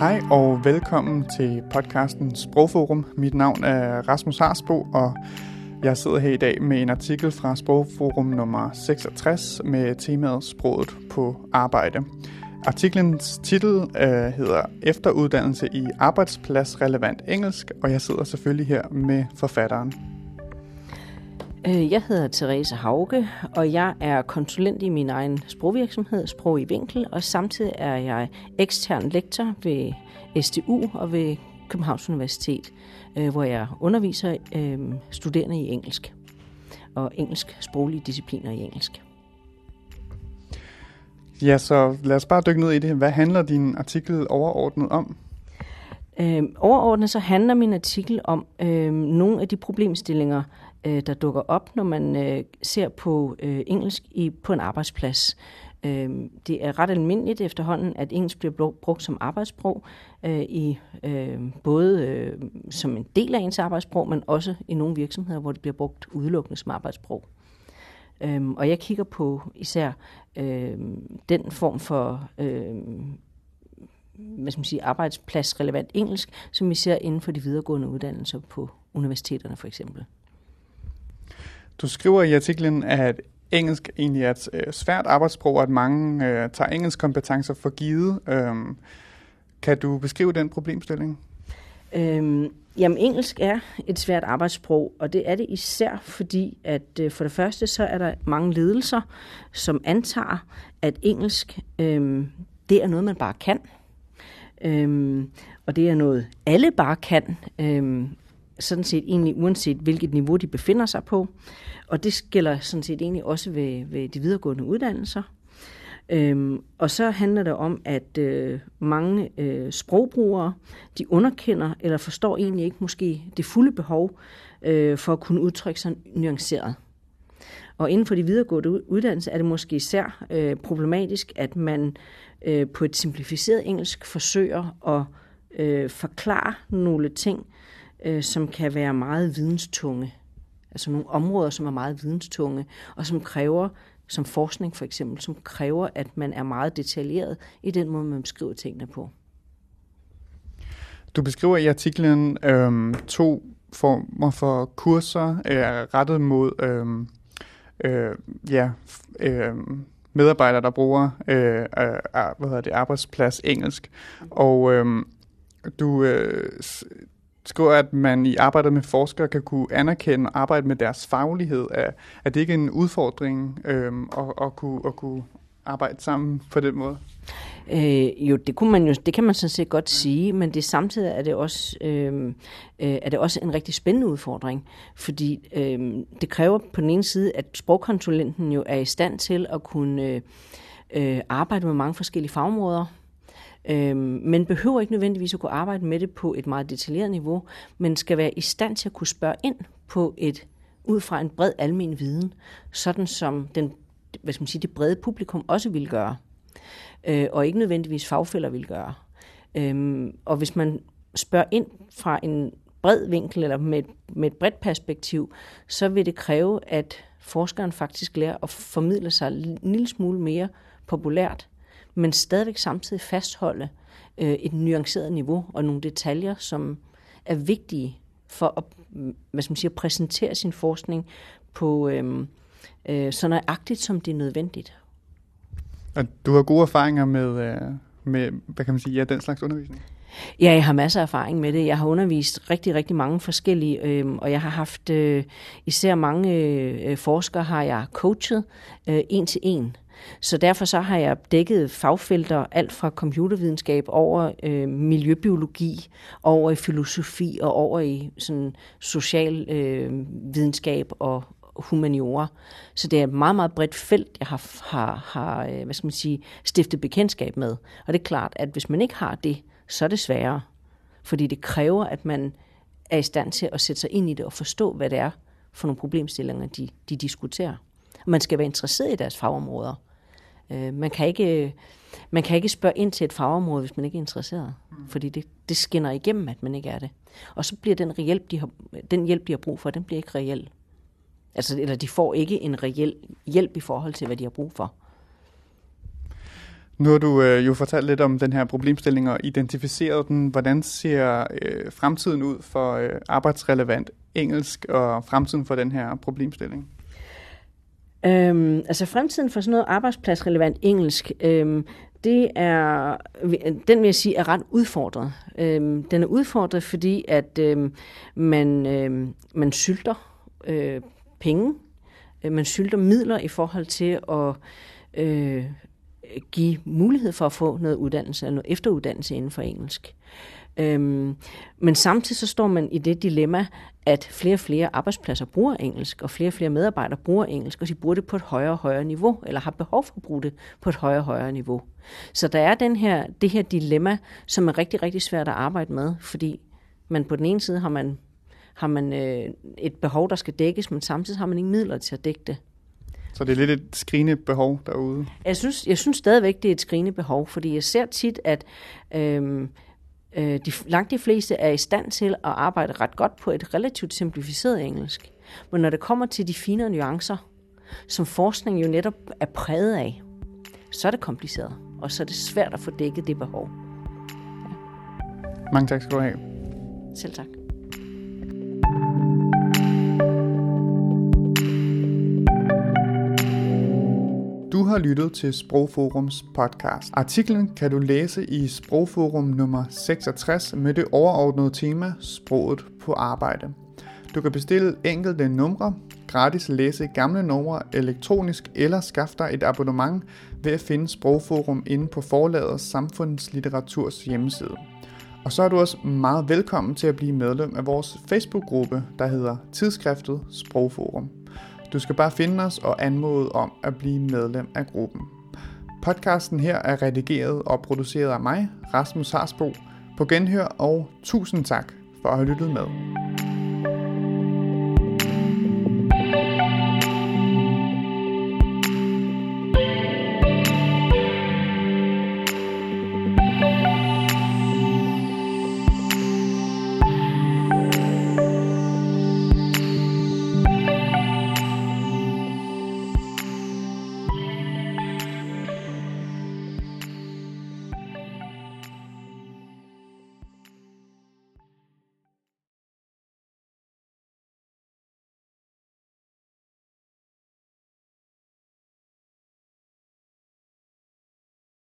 Hej og velkommen til podcasten Sprogforum. Mit navn er Rasmus Harsbo, og jeg sidder her i dag med en artikel fra Sprogforum nummer 66 med temaet Sproget på arbejde. Artiklens titel øh, hedder Efteruddannelse i arbejdspladsrelevant engelsk, og jeg sidder selvfølgelig her med forfatteren. Øh, jeg hedder Therese Hauge, og jeg er konsulent i min egen sprogvirksomhed, Sprog i Vinkel, og samtidig er jeg ekstern lektor ved SDU og ved Københavns Universitet, øh, hvor jeg underviser øh, studerende i engelsk og engelsk sproglige discipliner i engelsk. Ja, så lad os bare dykke ned i det. Hvad handler din artikel overordnet om? Øh, overordnet så handler min artikel om øh, nogle af de problemstillinger, øh, der dukker op, når man øh, ser på øh, engelsk i, på en arbejdsplads. Øh, det er ret almindeligt efterhånden, at engelsk bliver brugt som arbejdssprog, øh, i øh, både øh, som en del af ens arbejdssprog, men også i nogle virksomheder, hvor det bliver brugt udelukkende som arbejdssprog. Øhm, og jeg kigger på især øhm, den form for øhm, hvad skal man sige, arbejdspladsrelevant engelsk, som vi ser inden for de videregående uddannelser på universiteterne for eksempel. Du skriver i artiklen, at engelsk egentlig er et øh, svært arbejdssprog, og at mange øh, tager engelsk kompetencer for givet. Øhm, kan du beskrive den problemstilling? Øhm, jamen, engelsk er et svært arbejdssprog, og det er det især fordi, at øh, for det første så er der mange ledelser, som antager, at engelsk, øhm, det er noget, man bare kan. Øhm, og det er noget, alle bare kan, øhm, sådan set egentlig uanset hvilket niveau de befinder sig på. Og det gælder sådan set egentlig også ved, ved de videregående uddannelser. Øhm, og så handler det om, at øh, mange øh, sprogbrugere, de underkender eller forstår egentlig ikke måske det fulde behov øh, for at kunne udtrykke sig nuanceret. Og inden for de videregående uddannelser er det måske især øh, problematisk, at man øh, på et simplificeret engelsk forsøger at øh, forklare nogle ting, øh, Øh, som kan være meget videnstunge. Altså nogle områder, som er meget videnstunge, og som kræver, som forskning for eksempel, som kræver, at man er meget detaljeret i den måde, man beskriver tingene på. Du beskriver i artiklen øh, to former for kurser øh, rettet mod øh, øh, ja, øh, medarbejdere, der bruger øh, øh, øh, hvad hedder det, arbejdsplads engelsk. Og øh, du øh, skriver, at man i arbejdet med forskere kan kunne anerkende og arbejde med deres faglighed. Er, er det ikke en udfordring øh, at, at, kunne, at kunne arbejde sammen på den måde? Øh, jo, det, kunne man jo, det kan man sådan set godt sige, men det samtidig er det også, øh, øh, er det også en rigtig spændende udfordring, fordi øh, det kræver på den ene side, at sprogkonsulenten jo er i stand til at kunne øh, øh, arbejde med mange forskellige fagområder, øh, men behøver ikke nødvendigvis at kunne arbejde med det på et meget detaljeret niveau, men skal være i stand til at kunne spørge ind på et ud fra en bred almen viden, sådan som den, hvad skal man sige, det brede publikum også vil gøre øh, og ikke nødvendigvis fagfælder vil gøre. Øhm, og hvis man spørger ind fra en bred vinkel eller med, med et bredt perspektiv, så vil det kræve, at forskeren faktisk lærer at formidle sig en lille smule mere populært, men stadigvæk samtidig fastholde øh, et nuanceret niveau og nogle detaljer, som er vigtige for at hvad skal man sige, præsentere sin forskning på øh, øh, så nøjagtigt, som det er nødvendigt. Og du har gode erfaringer med, øh, med hvad kan man sige, ja, den slags undervisning? Ja, jeg har masser af erfaring med det. Jeg har undervist rigtig, rigtig mange forskellige, øh, og jeg har haft øh, især mange øh, forskere, har jeg coachet øh, en til en. Så derfor så har jeg dækket fagfelter, alt fra computervidenskab over øh, miljøbiologi, over i filosofi og over i sådan social øh, videnskab og, humaniora. Så det er et meget, meget bredt felt, jeg har, har, har øh, hvad skal man sige, stiftet bekendtskab med. Og det er klart, at hvis man ikke har det, så er det sværere. Fordi det kræver, at man er i stand til at sætte sig ind i det og forstå, hvad det er for nogle problemstillinger, de, de diskuterer. Man skal være interesseret i deres fagområder. Øh, man, kan ikke, man kan ikke spørge ind til et fagområde, hvis man ikke er interesseret. Fordi det, det skinner igennem, at man ikke er det. Og så bliver den hjælp, de har, den hjælp, de har brug for, den bliver ikke reel. Altså, eller de får ikke en reel hjælp i forhold til, hvad de har brug for. Nu har du øh, jo fortalt lidt om den her problemstilling og identificeret den. Hvordan ser øh, fremtiden ud for øh, arbejdsrelevant engelsk og fremtiden for den her problemstilling? Øhm, altså fremtiden for sådan noget arbejdspladsrelevant engelsk, øhm, det er, den vil jeg sige, er ret udfordret. Øhm, den er udfordret, fordi at øhm, man, øhm, man sylter øh, penge, øh, man sylter midler i forhold til at øh, give mulighed for at få noget uddannelse, eller noget efteruddannelse inden for engelsk. Øhm, men samtidig så står man i det dilemma, at flere og flere arbejdspladser bruger engelsk, og flere og flere medarbejdere bruger engelsk, og de bruger det på et højere og højere niveau, eller har behov for at bruge det på et højere og højere niveau. Så der er den her, det her dilemma, som er rigtig, rigtig svært at arbejde med, fordi man på den ene side har man, har man øh, et behov, der skal dækkes, men samtidig har man ingen midler til at dække det. Så det er lidt et skrigende behov derude? Jeg synes, jeg synes stadigvæk, det er et skrigende behov, fordi jeg ser tit, at øh, øh, de, langt de fleste er i stand til at arbejde ret godt på et relativt simplificeret engelsk. Men når det kommer til de fine nuancer, som forskning jo netop er præget af, så er det kompliceret, og så er det svært at få dækket det behov. Ja. Mange tak skal du have. Selv tak. Har lyttet til Sprogforums podcast. Artiklen kan du læse i Sprogforum nummer 66 med det overordnede tema Sproget på arbejde. Du kan bestille enkelte numre, gratis læse gamle numre elektronisk eller skaffe dig et abonnement ved at finde Sprogforum inde på forlaget Samfundslitteratur's hjemmeside. Og så er du også meget velkommen til at blive medlem af vores Facebook-gruppe, der hedder Tidsskriftet Sprogforum. Du skal bare finde os og anmode om at blive medlem af gruppen. Podcasten her er redigeret og produceret af mig, Rasmus Harsbo, på genhør og tusind tak for at have lyttet med.